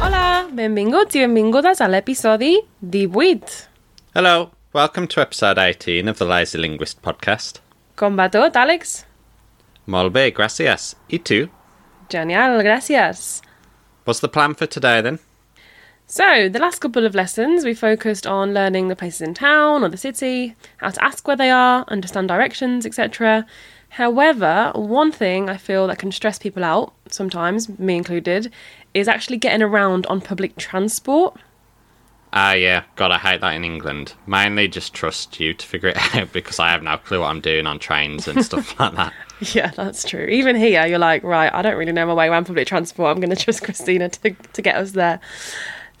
Hola, benvinguts i benvingudes a l'episodi 18. Hello, welcome to episode 18 of the Lazy Linguist podcast. Com va tot, Àlex? Molt bé, gracias. I tu? Genial, gràcies. What's the plan for today then? So, the last couple of lessons we focused on learning the places in town or the city, how to ask where they are, understand directions, etc. However, one thing I feel that can stress people out, sometimes, me included, is actually getting around on public transport. Ah, yeah, God, I hate that in England. Mainly just trust you to figure it out because I have no clue what I'm doing on trains and stuff like that. Yeah, that's true. Even here, you're like, right, I don't really know my way around public transport. I'm going to trust Christina to, to get us there.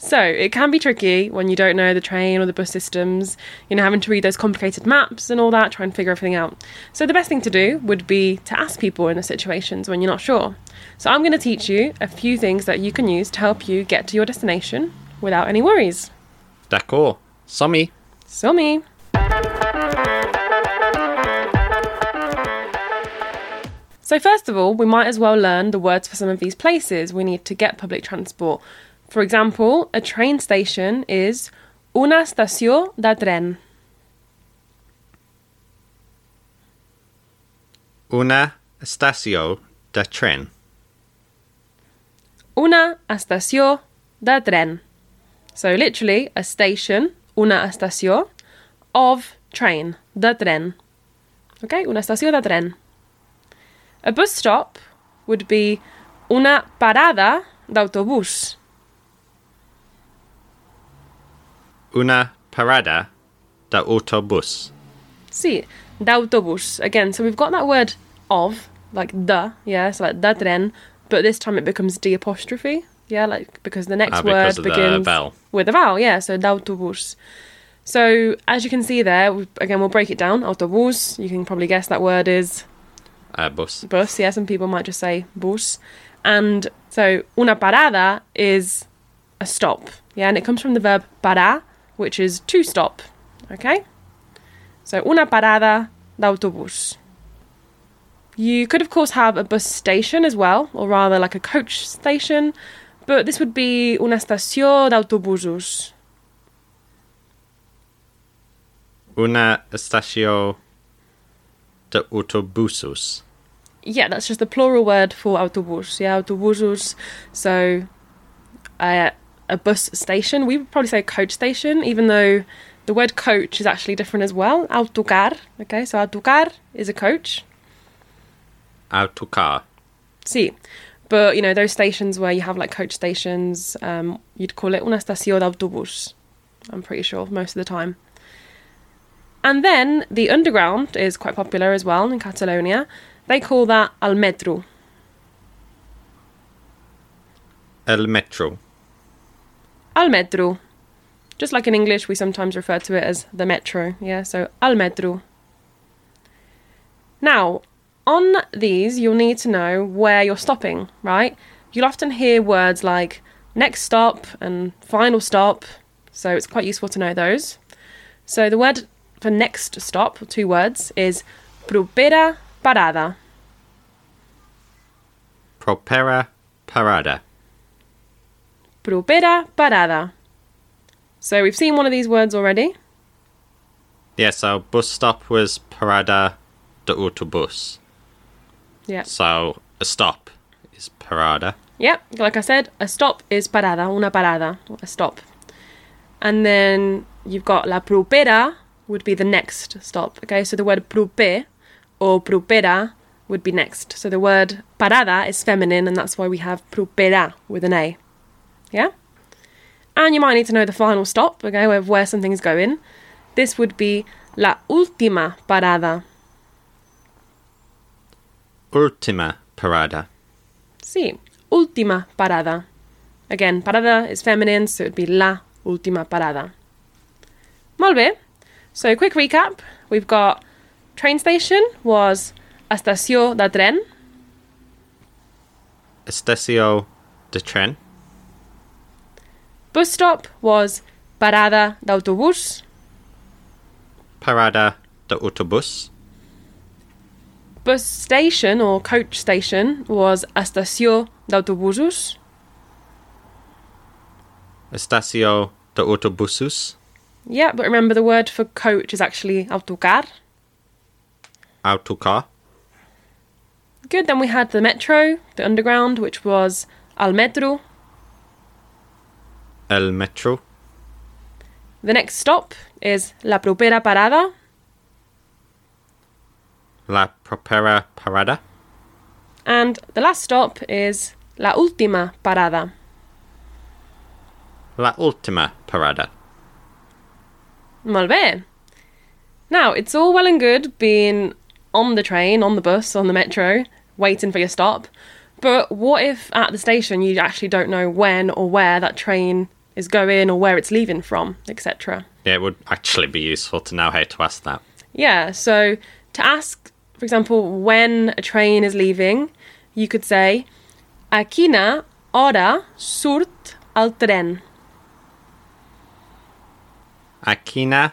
So it can be tricky when you don't know the train or the bus systems, you know, having to read those complicated maps and all that, try and figure everything out. So the best thing to do would be to ask people in the situations when you're not sure. So I'm going to teach you a few things that you can use to help you get to your destination without any worries. D'accord. Sommy. So. So first of all, we might as well learn the words for some of these places we need to get public transport. For example, a train station is una estació de tren. Una estació de tren. Una estació de tren. So literally a station, una estació of train, de tren. Okay, una estació de tren. A bus stop would be una parada d'autobús. Una parada de autobus. Sí, autobús Again, so we've got that word of, like the, yeah, so like de tren, but this time it becomes the apostrophe, yeah, like because the next word because the begins vowel. with a vowel, yeah, so d'autobús. So as you can see there, we, again, we'll break it down. Autobús, you can probably guess that word is Uh, bus. bus, yeah, some people might just say bus. And so una parada is a stop, yeah, and it comes from the verb parar, which is to stop, okay? So una parada d'autobús. You could, of course, have a bus station as well, or rather like a coach station, but this would be una estació d'autobusos. Una estación de autobusos. Yeah, that's just the plural word for autobus. Yeah, autobusos. So, uh, a bus station. We would probably say coach station, even though the word coach is actually different as well. Autocar. Okay, so autocar is a coach. Autocar. See, but you know those stations where you have like coach stations, um, you'd call it una estación de autobús. I'm pretty sure most of the time. And then the underground is quite popular as well in Catalonia. They call that al metro. El metro. Al metro. Just like in English, we sometimes refer to it as the metro. Yeah, so al metro. Now, on these, you'll need to know where you're stopping, right? You'll often hear words like next stop and final stop, so it's quite useful to know those. So the word for next stop, two words, is propera parada. Propera parada. Propera parada. So we've seen one of these words already. Yeah, so bus stop was parada de autobus. Yeah. So a stop is parada. Yep, like I said, a stop is parada, una parada, a stop. And then you've got la propera would be the next stop. Okay, so the word prope or propera would be next. So the word parada is feminine, and that's why we have propera with an A. Yeah? And you might need to know the final stop, okay, where, where something's going. This would be la última parada. Ultima parada. Sí, última parada. Again, parada is feminine, so it would be la última parada. Molt bé. So, quick recap. We've got train station was estació de tren. Estacio de tren. Bus stop was parada d'autobús. parada de autobus? Bus station or coach station was estació d'autobusos. Estacio de autobusos? Yeah, but remember the word for coach is actually autocar. Autocar? Good, then we had the metro, the underground, which was al metro. El metro? The next stop is la propera parada. La propera parada? And the last stop is la última parada. La ultima parada. Molt bé. Now, it's all well and good being on the train, on the bus, on the metro, waiting for your stop. But what if at the station you actually don't know when or where that train is going or where it's leaving from, etc.? Yeah, it would actually be useful to know how to ask that. Yeah, so to ask, for example, when a train is leaving, you could say A quina hora surt el tren? A quina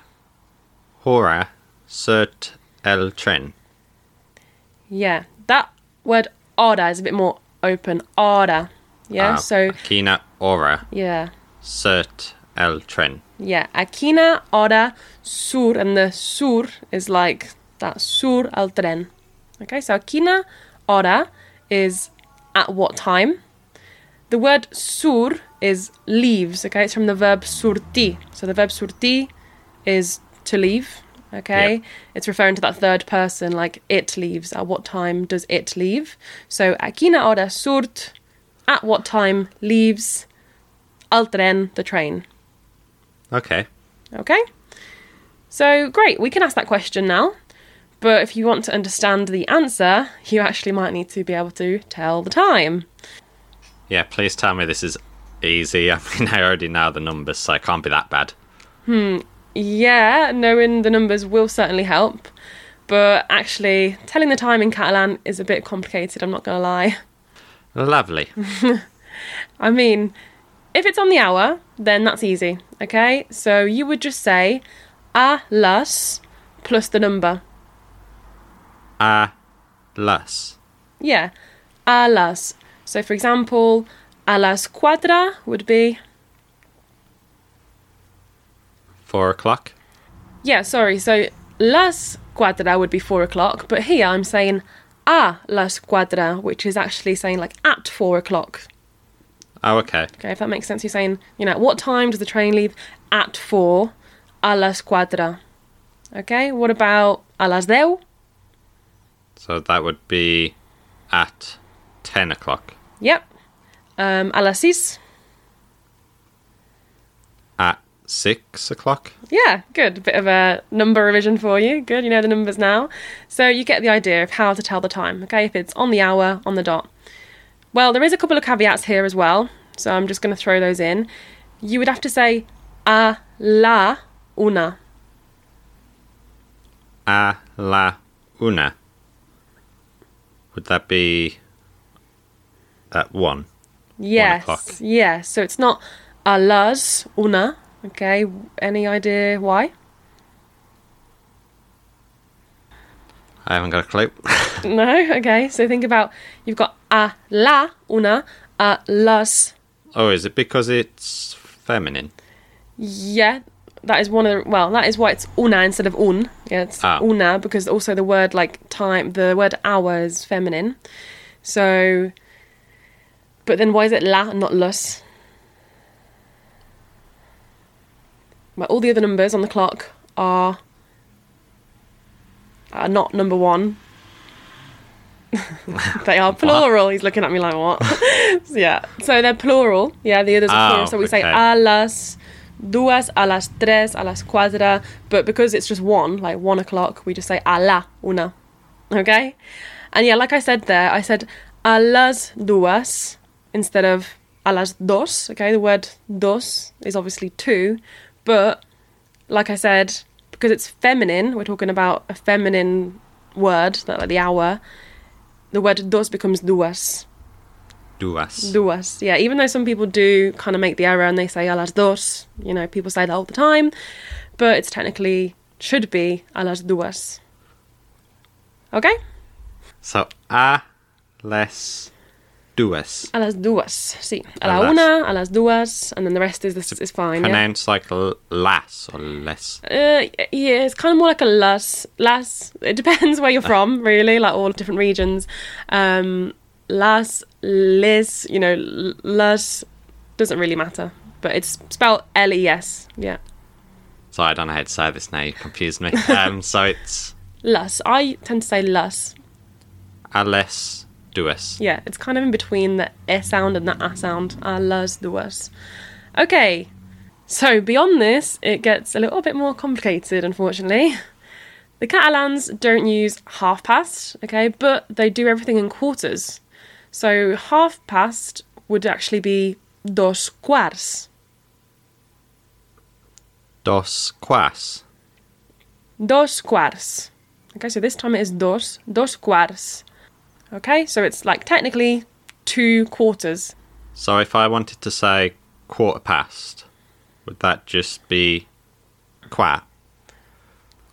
hora surt el tren? Yeah, that word hora is a bit more open. Hora. Yeah, Ah, so a quina hora yeah. Surt el tren? Yeah, a quina hora sur, and the sur is like that sur al tren. Okay, so a quina hora is at what time. The word sur is leaves, okay? It's from the verb surti. So the verb surti is to leave, okay? Yeah. It's referring to that third person, like it leaves. At what time does it leave? So a quina hora surt, at what time leaves al tren, the train. Okay. Okay? So, great, we can ask that question now. But if you want to understand the answer, you actually might need to be able to tell the time. Yeah, please tell me this is easy. I mean, I already know the numbers, so it can't be that bad. Hmm. Yeah, knowing the numbers will certainly help. But actually, telling the time in Catalan is a bit complicated, I'm not going to lie. Lovely. I mean, if it's on the hour, then that's easy, okay? So you would just say a las plus the number. A las. Yeah, a las. So, for example, a las cuatro would be. Four o'clock. Yeah, sorry. So, las cuatro would be four o'clock, but here I'm saying a las cuatro, which is actually saying like at four o'clock. Oh, okay. Okay, if that makes sense. You're saying, you know, what time does the train leave? At four, a las cuatro. Okay, what about a las deu? So that would be at 10 o'clock. Yep. Um, a las seis. At 6 o'clock. Yeah, good. A bit of a number revision for you. Good, you know the numbers now. So you get the idea of how to tell the time, okay? If it's on the hour, on the dot. Well, there is a couple of caveats here as well, so I'm just going to throw those in. You would have to say a la una. A la una. Would that be at 1? Yes. o'clock. Yes. So it's not a las una, okay? Any idea why? I haven't got a clue. No? Okay. So think about you've got a la una, a las oh, is it because it's feminine? Yeah, that is one of the, well, that is why it's una instead of un. Yeah, it's Ah. una because also the word like time, the word hour is feminine. So, but then why is it la and not los? Well, all the other numbers on the clock are are not number one. they are plural. He's looking at me like what? So, yeah, so they're plural. Yeah, the others are Oh, plural. So we say a las duas, a las tres, a las cuatro. But because it's just one, like one o'clock, we just say a la una. Okay? And yeah, like I said there, I said a las duas instead of a las dos. Okay, the word dos is obviously two, but like I said, because it's feminine, we're talking about a feminine word, that like the hour. The word dos becomes duas. Duas. Duas. Yeah, even though some people do kind of make the error and they say a las dos, you know, people say that all the time, but it's technically should be a las duas. Okay? So a les duas. A las duas. Sí. A A la las. una, a las duas, and then the rest is this is fine. Yeah? Like las or less. Uh, yeah, it's kind of more like a las. Las. It depends where you're from, really. Like all different regions. Um, las, les. You know, las doesn't really matter, but it's spelled L E S. Yeah, So I don't know how to say this now. You confused me. Um, so it's las. I tend to say las. a les duas. Yeah, it's kind of in between the e sound and the a sound. A las duas. Okay, so beyond this, it gets a little bit more complicated, unfortunately. The Catalans don't use half past, okay, but they do everything in quarters. So half past would actually be dos quarts. Dos quas. Dos quarts. Okay, so this time it is dos, dos quarts. Okay, so it's like technically two quarters. So if I wanted to say quarter past, would that just be qua?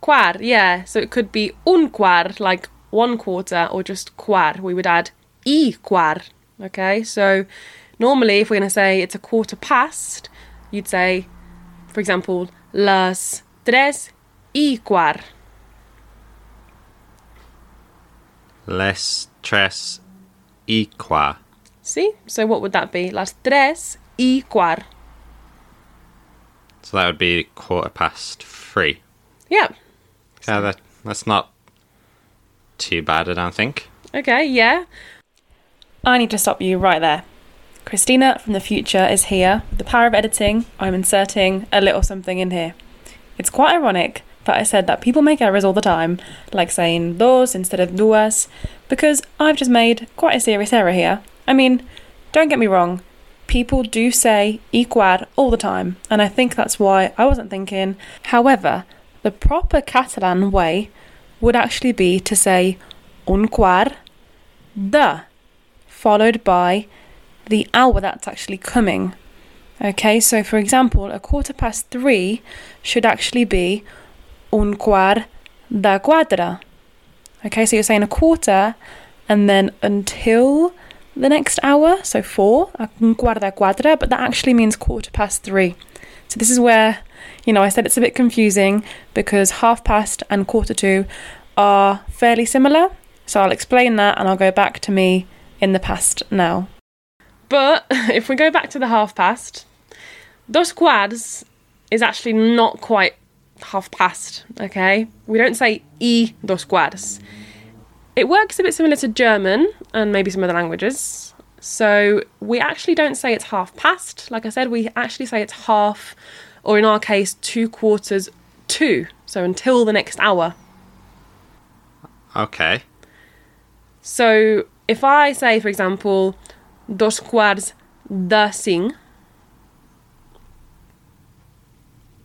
Quar, yeah. So it could be un quar, like one quarter, or just quar. We would add i quar. Okay, so normally if we're going to say it's a quarter past, you'd say, for example, las tres y quar. Les tres y qua. See? So what would that be? Las tres y quar. So that would be quarter past three. Yeah. Yeah, that, that's not too bad, I don't think. Okay, yeah. I need to stop you right there. Christina from the future is here. With the power of editing, I'm inserting a little something in here. It's quite ironic that I said that people make errors all the time, like saying dos instead of duas, because I've just made quite a serious error here. I mean, don't get me wrong, people do say equad all the time, and I think that's why I wasn't thinking. However, the proper Catalan way would actually be to say un quart de followed by the hour that's actually coming. Okay, so for example, a quarter past three should actually be un quart de quatre. Okay, so you're saying a quarter and then until the next hour, so four, un quart de quatre, but that actually means quarter past three. So this is where, you know, I said it's a bit confusing because half past and quarter to are fairly similar. So I'll explain that and I'll go back to me in the past now. But if we go back to the half past, dos quarts is actually not quite half past, okay? We don't say i dos quarts. It works a bit similar to German and maybe some other languages. So we actually don't say it's half past. Like I said, we actually say it's half, or in our case, two quarters two. So until the next hour. Okay. So if I say, for example, dos quarts de cinc,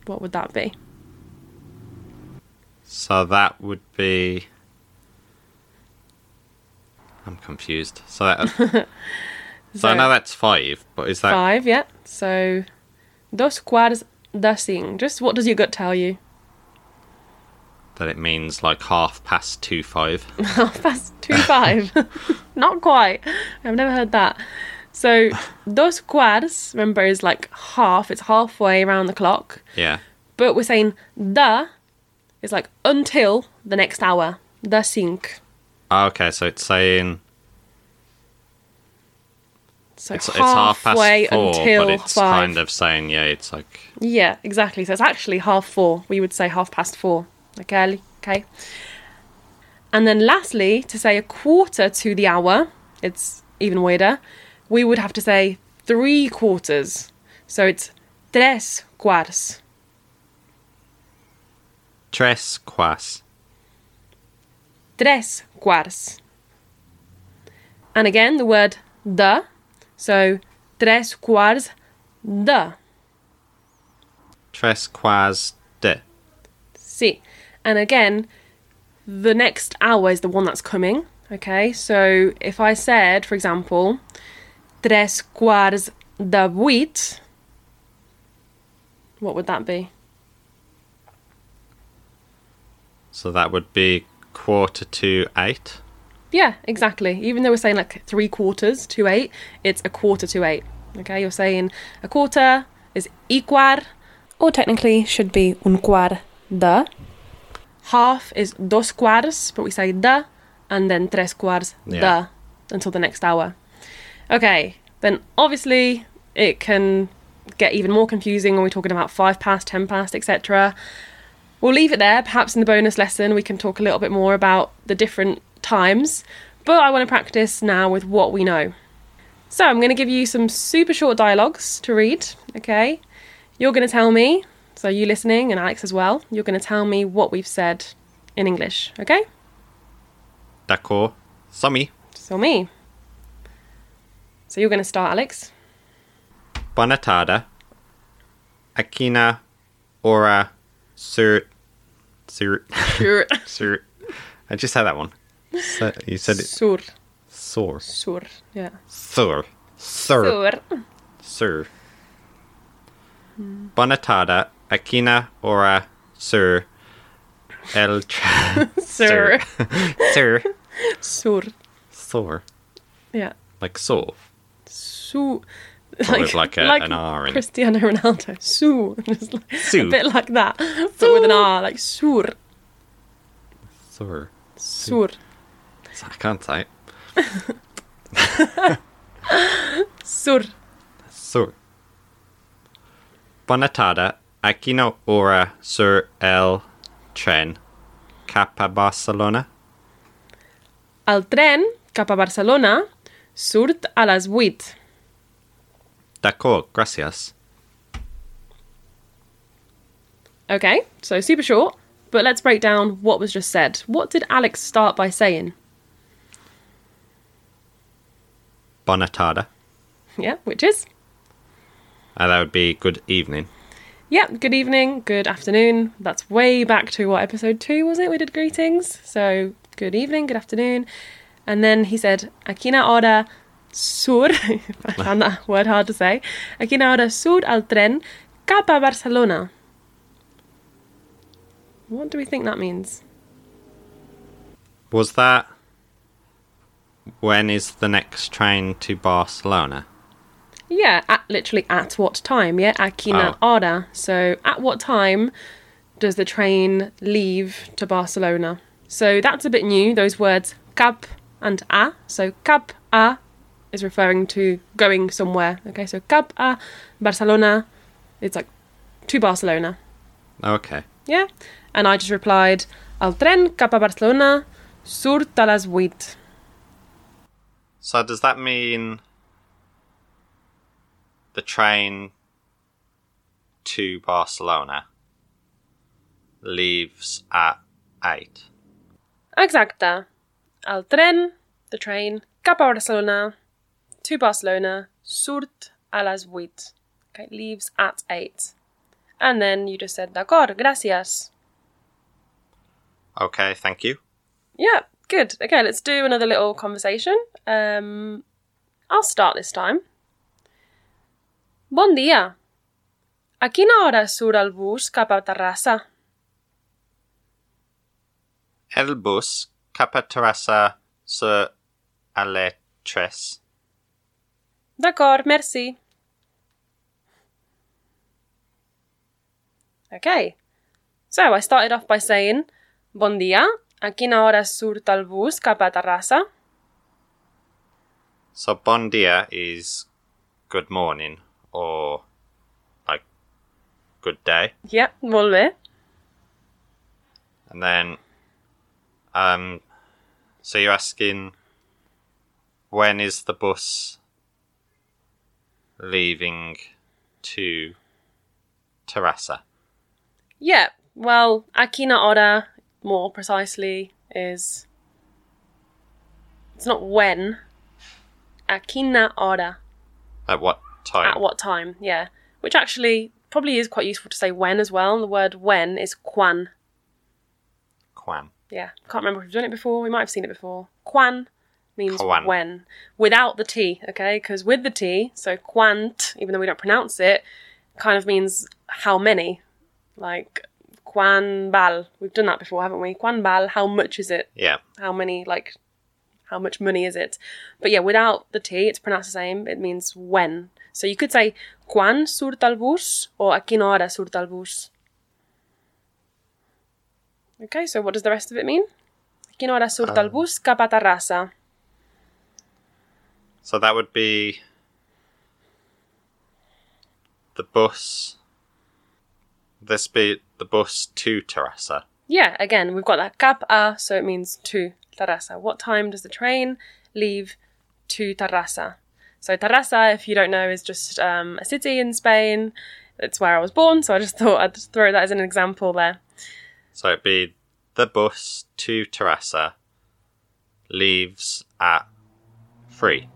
what would that be? So that would be. I'm confused. So, uh, that, so I know that's five, but is that five, yeah. So dos quarts de cinc. Just what does your gut tell you? that it means like half past two five? Half past two five. Not quite. I've never heard that. So dos quarts, remember, is like half. It's halfway around the clock. yeah. But we're saying the is like until the next hour. The sink. Oh, ah, okay, so it's saying So it's, it's half past halfway four, until but it's five. kind of saying yeah, it's like Yeah, exactly. So it's actually half four. We would say half past four. Okay, okay. And then lastly, to say a quarter to the hour, it's even weirder. We would have to say three quarters. So it's tres quarts. Tres quas. Tres quarts. And again, the word the. So tres quarts de. Tres quas de. Sí. And again, the next hour is the one that's coming. Okay, so if I said, for example, tres quarts de vuit, what would that be? So that would be quarter to eight. Yeah, exactly. Even though we're saying like three quarters to eight, it's a quarter to eight. Okay, you're saying a quarter is iquar, Or technically should be un quart de. half is dos quarts, but we say da, and then tres quarts Yeah. da until the next hour. Okay, then obviously it can get even more confusing when we're talking about five past, ten past, etc. We'll leave it there. Perhaps in the bonus lesson we can talk a little bit more about the different times, but I want to practice now with what we know. So I'm going to give you some super short dialogues to read, okay? You're going to tell me, so you listening and Alex as well, you're going to tell me what we've said in English, okay? D'accord. So me. So you're going to start, Alex. Bonatada. Akina. Ora sur sur Sur. sur. I just had that one. So, you said it. Sur. Sur. Sur. Yeah. Sur. Sur. Sur. Sur. Bona tarda. Aquina ora sur el tra- Sur. Sur. Sur. Sur. Yeah. Like saw. Su. With like a- an R in. Cristiano Ronaldo. Su. Just like. A bit like that. But with an R, like sur. Sur. Sur. I can't say it. Sur. Sur. Bona tarda. Aquina ora sur el tren cap a Barcelona. El tren cap a Barcelona surt a les 8. D'accord, gracias. Okay, so super short, but let's break down what was just said. What did Alex start by saying? Bona tarda. Yeah, which is? Uh, that would be good evening. Yeah, good evening, good afternoon. That's way back to what episode two was it? We did greetings. So good evening, good afternoon. And then he said, Aquina hora sur, I found that word hard to say. Aquina hora sur al tren cap a Barcelona. What do we think that means? Was that when is the next train to Barcelona? Yeah, at literally at what time? Yeah, Aquina oh. hora. So at what time does the train leave to Barcelona? So that's a bit new. Those words cap and a. So cap a is referring to going somewhere. Okay, so cap a Barcelona. It's like to Barcelona. Okay. Yeah, and I just replied al tren cap a Barcelona sur a las vuit. So does that mean the train to Barcelona leaves at 8? Exacta. Al tren, the train, cap a Barcelona, to Barcelona, surt a las vuit. Okay, leaves at eight. And then you just said, d'accord, gracias. Okay, thank you. Yeah, good. Okay, let's do another little conversation. Um, I'll start this time. Bon dia. A quina hora surt el bus cap a Terrassa? El bus cap a Terrassa sur a les tres. D'accord, merci. Okay, so I started off by saying, Bon dia, a quina hora surt el bus cap a Terrassa? So bon dia is good morning or like good day. Yep, molt bé. And then, um, so you're asking when is the bus leaving to Terrassa? Yeah, well, a quina hora, more precisely, is. It's not when. A quina hora. At what time? At what time, yeah. Which actually probably is quite useful to say when as well. The word when is quan. Quan. Yeah, can't remember if we've done it before. We might have seen it before. Quan means Quan. when, without the T, okay? Because with the T, so quant, even though we don't pronounce it, kind of means how many. Like, Quan bal. We've done that before, haven't we? Quan bal, how much is it? Yeah. How many, like, how much money is it? But yeah, without the T, it's pronounced the same. It means when. So you could say quan surt el bus or a quina hora surt el bus. Okay, so what does the rest of it mean? A quina hora surt el bus um, cap a Terrassa. So that would be the bus. This be the bus to Terrassa. Yeah, again, we've got that cap a, so it means to Terrassa. What time does the train leave to Terrassa? So Terrassa, if you don't know, is just um, a city in Spain. It's where I was born, so I just thought I'd throw that as an example there. So it'd be the bus to Terrassa leaves at three.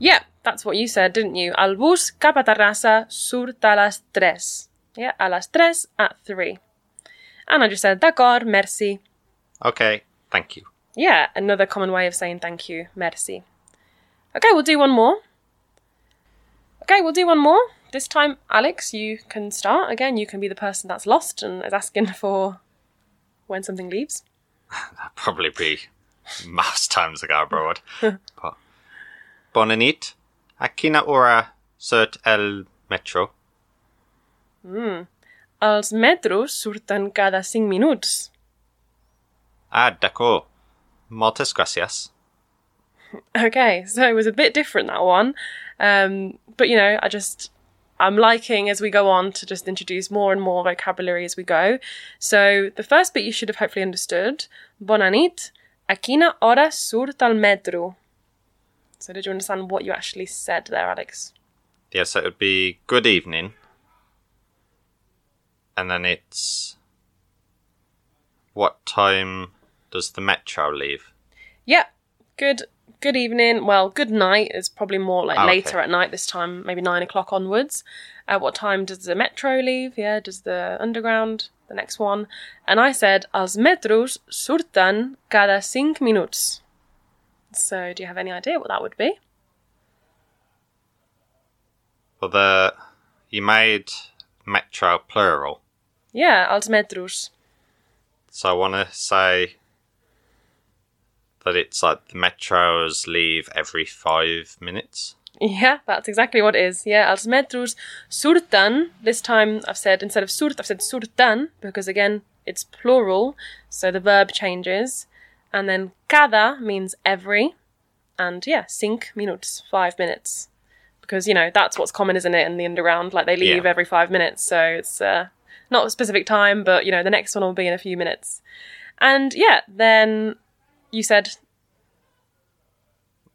Yeah, that's what you said, didn't you? Al bus cap a Terrassa surt a las tres. Yeah, a las tres at three. And I just said, d'accord, merci. Okay, thank you. Yeah, another common way of saying thank you, merci. Okay, we'll do one more. Okay, we'll do one more. This time, Alex, you can start. Again, you can be the person that's lost and is asking for when something leaves. That'd probably be most times ago abroad. but Bona nit. A quina hora surt el metro? Els metros surten cada 5 minuts. Ah, d'accord. Moltes gracias. Okay, so it was a bit different that one. Um, but you know, I just I'm liking as we go on to just introduce more and more vocabulary as we go. So the first bit you should have hopefully understood. Bonanit. A quina hora surt el metro? So did you understand what you actually said there, Alex? Yeah, so it would be good evening. And then it's. What time does the metro leave? Yeah. Good good evening. Well, good night is probably more like ah, okay. later at night this time, maybe nine o'clock onwards. At what time does the metro leave? Yeah, does the underground, the next one? And I said, Els metros surten cada cinc minuts. So, do you have any idea what that would be? Well, the. You made metro plural. Yeah, Els metros. So I want to say that it's like the metros leave every five minutes. Yeah, that's exactly what it is. Yeah, Els metros surten. This time I've said, instead of surt, I've said surten, because again, it's plural, so the verb changes. And then cada means every. And yeah, cinc minutos, five minutes. Because, you know, that's what's common, isn't it, in the underground? Like they leave Yeah. every five minutes, so it's uh, not a specific time, but, you know, the next one will be in a few minutes. And yeah, then you said,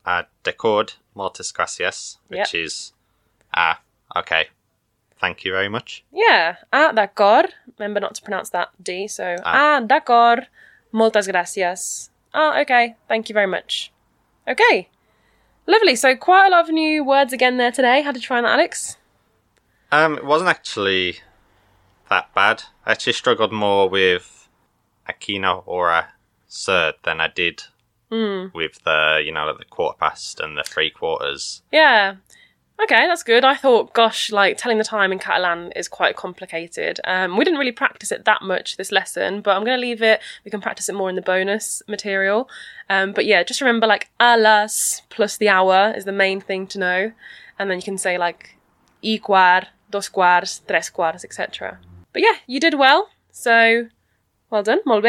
Uh, decord, moltes gracias, which is, ah, okay. Thank you very much. Yeah, ah, d'accord. Remember not to pronounce that D, so ah, d'accord. Moltes gracias. Ah, okay. Thank you very much. Okay. Lovely. So quite a lot of new words again there today. How did you find that, Alex? Um, it wasn't actually that bad. I actually struggled more with Aquino or a third than I did with the, you know, like the quarter past and the three quarters. Yeah. Okay, that's good. I thought, gosh, like telling the time in Catalan is quite complicated. Um, we didn't really practice it that much this lesson, but I'm going to leave it. We can practice it more in the bonus material. Um, but yeah, just remember like a las plus the hour is the main thing to know, and then you can say like y quar, dos quarts, tres quarts, etc. But yeah, you did well. So well done. Molt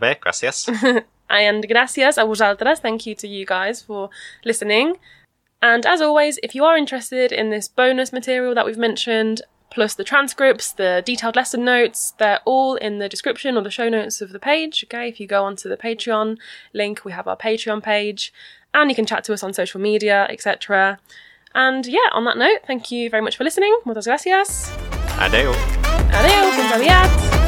bé, gracias. And gracias a vosaltres. Thank you to you guys for listening. And as always, if you are interested in this bonus material that we've mentioned, plus the transcripts, the detailed lesson notes, they're all in the description or the show notes of the page. Okay, if you go onto the Patreon link, we have our Patreon page, and you can chat to us on social media, etc. And yeah, on that note, thank you very much for listening. Muchas gracias. Adiós, fins aviat.